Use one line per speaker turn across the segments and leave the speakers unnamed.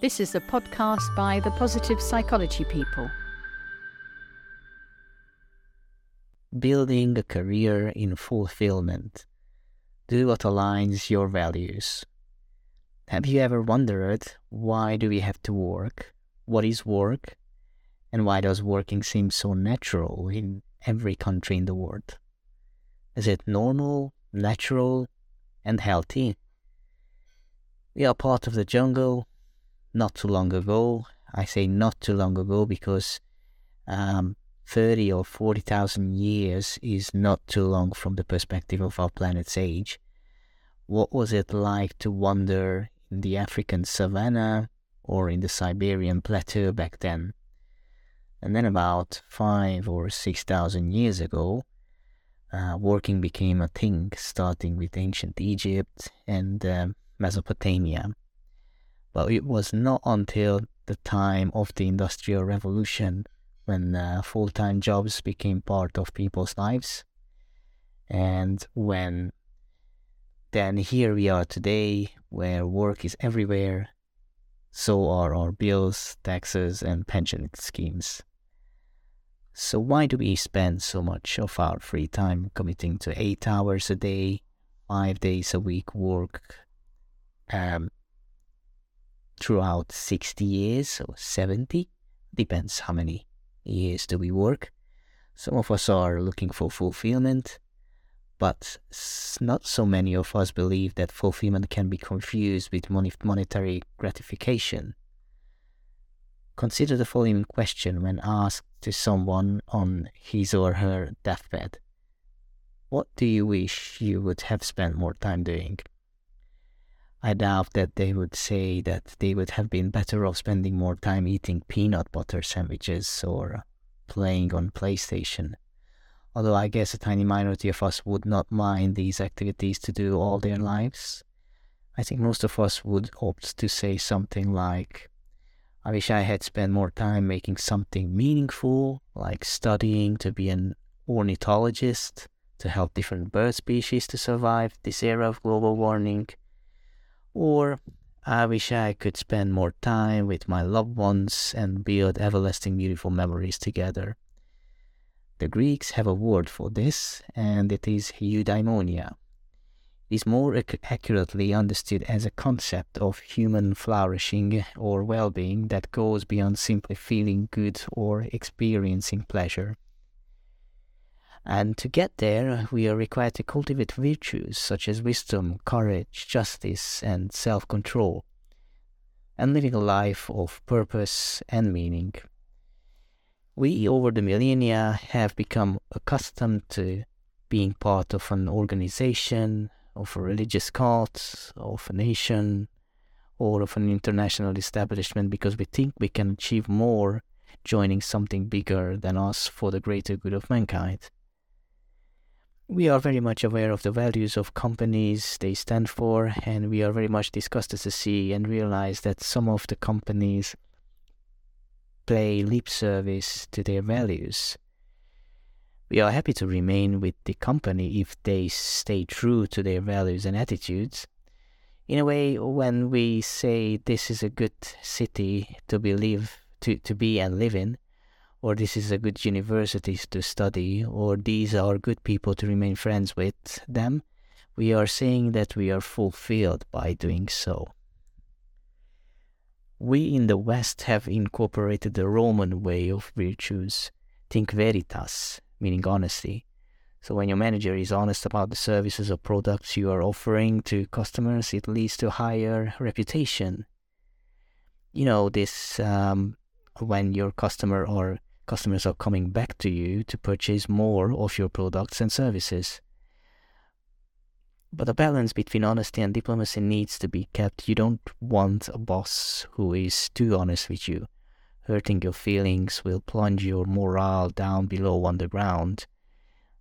This is a podcast by the Positive Psychology People.
Building a career in fulfillment. Do what aligns your values. Have you ever wondered why do we have to work? What is work? And why does working seem so natural in every country in the world? Is it normal, natural, and healthy? We are part of the jungle not too long ago. I say not too long ago because um, 30 or 40,000 years is not too long from the perspective of our planet's age. What was it like to wander in the African savannah or in the Siberian plateau back then? And then about five or 6,000 years ago, uh, working became a thing, starting with ancient Egypt and uh, Mesopotamia. But it was not until the time of the Industrial Revolution when uh, full time jobs became part of people's lives. And when then here we are today, where work is everywhere, so are our bills, taxes, and pension schemes. So, why do we spend so much of our free time committing to eight hours a day, five days a week work, um, throughout 60 years or 70, depends how many years do we work. Some of us are looking for fulfillment, but not so many of us believe that fulfillment can be confused with monetary gratification. Consider the following question when asked to someone on his or her deathbed What do you wish you would have spent more time doing? I doubt that they would say that they would have been better off spending more time eating peanut butter sandwiches or uh, playing on PlayStation. Although I guess a tiny minority of us would not mind these activities to do all their lives. I think most of us would opt to say something like, I wish I had spent more time making something meaningful, like studying to be an ornithologist, to help different bird species to survive this era of global warming or I wish I could spend more time with my loved ones and build everlasting beautiful memories together. The Greeks have a word for this, and it is eudaimonia. It is more ac- accurately understood as a concept of human flourishing or well being that goes beyond simply feeling good or experiencing pleasure. And to get there, we are required to cultivate virtues such as wisdom, courage, justice, and self control, and living a life of purpose and meaning. We, over the millennia, have become accustomed to being part of an organization, of a religious cult, of a nation, or of an international establishment because we think we can achieve more joining something bigger than us for the greater good of mankind we are very much aware of the values of companies they stand for, and we are very much disgusted to see and realize that some of the companies play lip service to their values. We are happy to remain with the company if they stay true to their values and attitudes. In a way, when we say this is a good city to be live to, to be and live in, or this is a good university to study, or these are good people to remain friends with them, we are saying that we are fulfilled by doing so. We in the West have incorporated the Roman way of virtues, think veritas, meaning honesty. So when your manager is honest about the services or products you are offering to customers, it leads to higher reputation. You know, this um, when your customer or customers are coming back to you to purchase more of your products and services. But a balance between honesty and diplomacy needs to be kept. You don't want a boss who is too honest with you. Hurting your feelings will plunge your morale down below underground.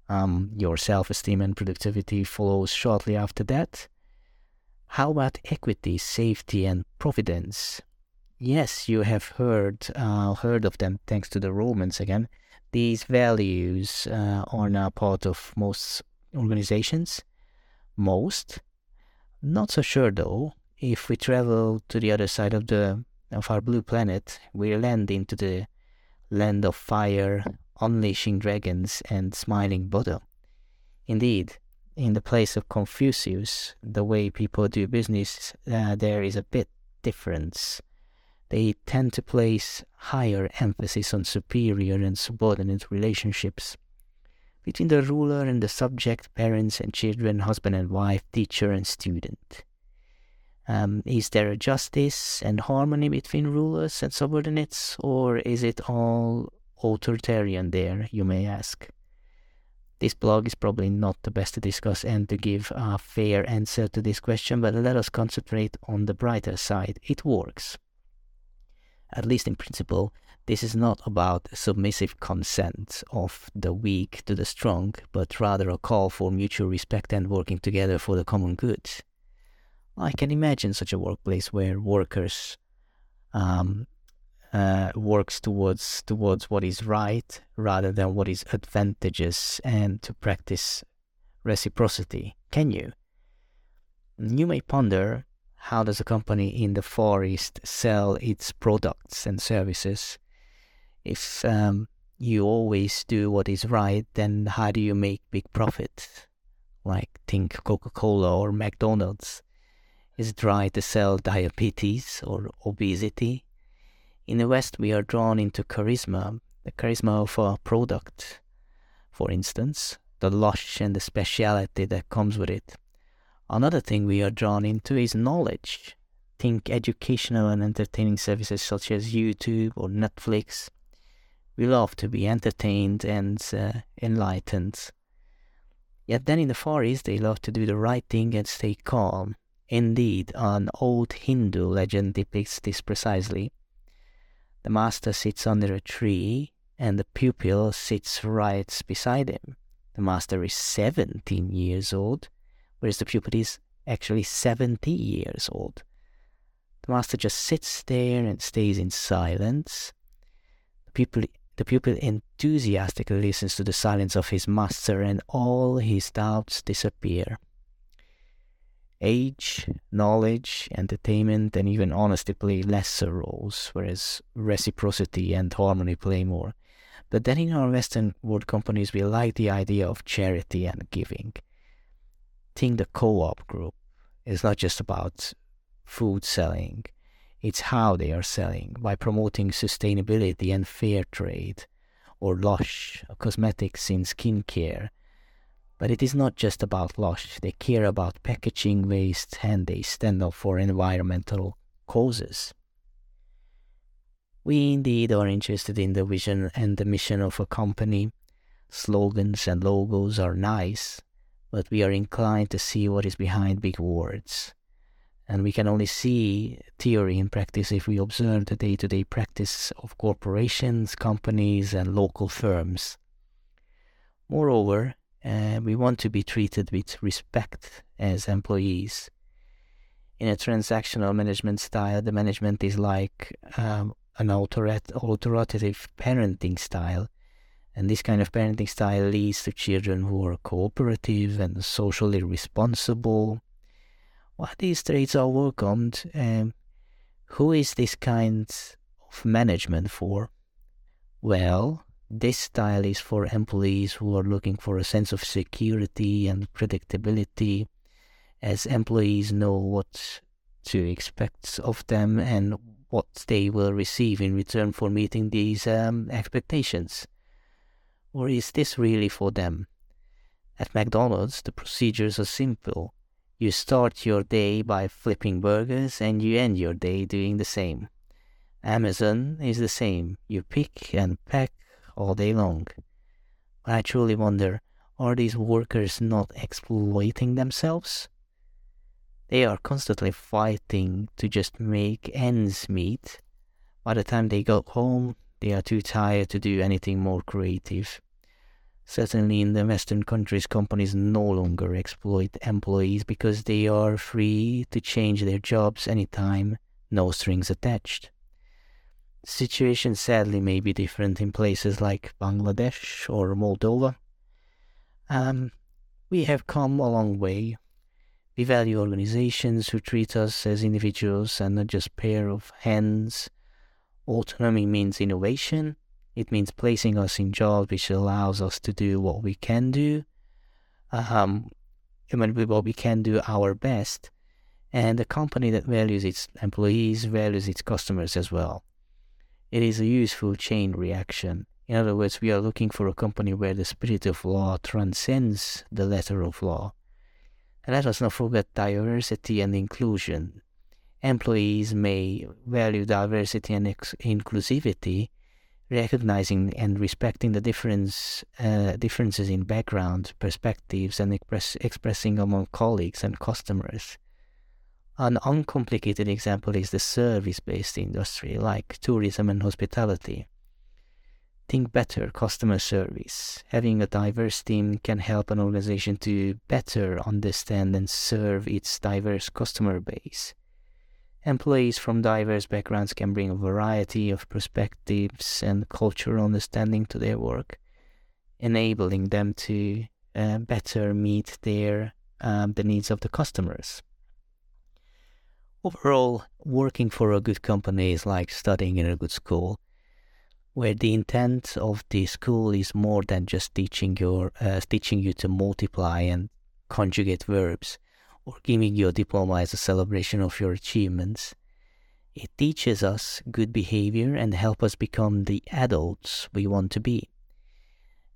Um, your self esteem and productivity follows shortly after that. How about equity, safety, and providence? Yes, you have heard uh, heard of them thanks to the Romans again. These values uh, are now part of most organizations. Most. Not so sure though. If we travel to the other side of the of our blue planet, we land into the land of fire, unleashing dragons, and smiling Buddha. Indeed, in the place of Confucius, the way people do business, uh, there is a bit difference. They tend to place higher emphasis on superior and subordinate relationships between the ruler and the subject, parents and children, husband and wife, teacher and student. Um, is there a justice and harmony between rulers and subordinates, or is it all authoritarian there, you may ask? This blog is probably not the best to discuss and to give a fair answer to this question, but let us concentrate on the brighter side. It works. At least in principle, this is not about submissive consent of the weak to the strong, but rather a call for mutual respect and working together for the common good. I can imagine such a workplace where workers um, uh, works towards towards what is right rather than what is advantageous, and to practice reciprocity. Can you? You may ponder how does a company in the Far East sell its products and services? If um, you always do what is right, then how do you make big profit? Like think Coca-Cola or McDonald's. Is it right to sell diabetes or obesity? In the West, we are drawn into charisma, the charisma of a product, for instance, the lush and the speciality that comes with it. Another thing we are drawn into is knowledge. Think educational and entertaining services such as YouTube or Netflix. We love to be entertained and uh, enlightened. Yet then in the Far East, they love to do the right thing and stay calm. Indeed, an old Hindu legend depicts this precisely. The master sits under a tree, and the pupil sits right beside him. The master is 17 years old, whereas the pupil is actually 70 years old. The master just sits there and stays in silence. The pupil, the pupil enthusiastically listens to the silence of his master, and all his doubts disappear age, knowledge, entertainment, and even honesty play lesser roles, whereas reciprocity and harmony play more. But then in our Western world companies, we like the idea of charity and giving. Think the co-op group is not just about food selling, it's how they are selling by promoting sustainability and fair trade, or Lush, cosmetics in skincare, but it is not just about Lush. They care about packaging waste and they stand up for environmental causes. We indeed are interested in the vision and the mission of a company. Slogans and logos are nice, but we are inclined to see what is behind big words. And we can only see theory in practice if we observe the day to day practice of corporations, companies, and local firms. Moreover, uh, we want to be treated with respect as employees. In a transactional management style, the management is like um, an authoritative parenting style. And this kind of parenting style leads to children who are cooperative and socially responsible. While these traits are welcomed, um, who is this kind of management for? Well, this style is for employees who are looking for a sense of security and predictability, as employees know what to expect of them and what they will receive in return for meeting these um, expectations. Or is this really for them? At McDonald's, the procedures are simple. You start your day by flipping burgers and you end your day doing the same. Amazon is the same. You pick and pack all day long. I truly wonder are these workers not exploiting themselves? They are constantly fighting to just make ends meet. By the time they go home, they are too tired to do anything more creative. Certainly in the Western countries, companies no longer exploit employees because they are free to change their jobs anytime, no strings attached The situation sadly may be different in places like Bangladesh or Moldova. Um, we have come a long way. We value organizations who treat us as individuals and not just pair of hands. Autonomy means innovation. It means placing us in jobs which allows us to do what we can do. Um, what we can do our best. And a company that values its employees values its customers as well. It is a useful chain reaction. In other words, we are looking for a company where the spirit of law transcends the letter of law. And let us not forget diversity and inclusion. Employees may value diversity and ex- inclusivity, recognizing and respecting the difference, uh, differences in background, perspectives, and express, expressing among colleagues and customers. An uncomplicated example is the service based industry like tourism and hospitality. Think better customer service. Having a diverse team can help an organization to better understand and serve its diverse customer base. Employees from diverse backgrounds can bring a variety of perspectives and cultural understanding to their work, enabling them to uh, better meet their um, the needs of the customers. Overall, working for a good company is like studying in a good school where the intent of the school is more than just teaching your uh, teaching you to multiply and conjugate verbs or giving you a diploma as a celebration of your achievements. It teaches us good behavior and help us become the adults we want to be.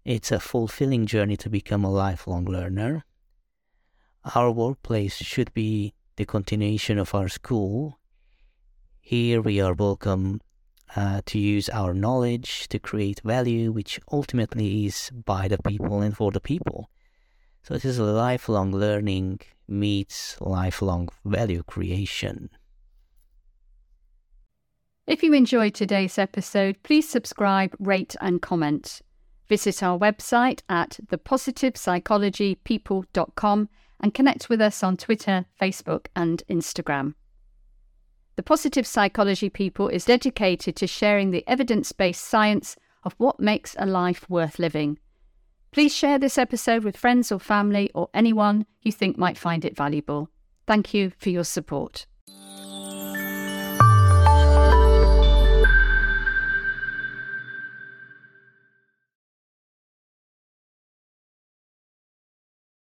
It's a fulfilling journey to become a lifelong learner. Our workplace should be the continuation of our school. Here we are welcome uh, to use our knowledge to create value, which ultimately is by the people and for the people. So it is a lifelong learning meets lifelong value creation.
If you enjoyed today's episode, please subscribe, rate, and comment. Visit our website at thepositivepsychologypeople.com and connect with us on Twitter, Facebook, and Instagram. The Positive Psychology People is dedicated to sharing the evidence based science of what makes a life worth living. Please share this episode with friends or family or anyone you think might find it valuable. Thank you for your support.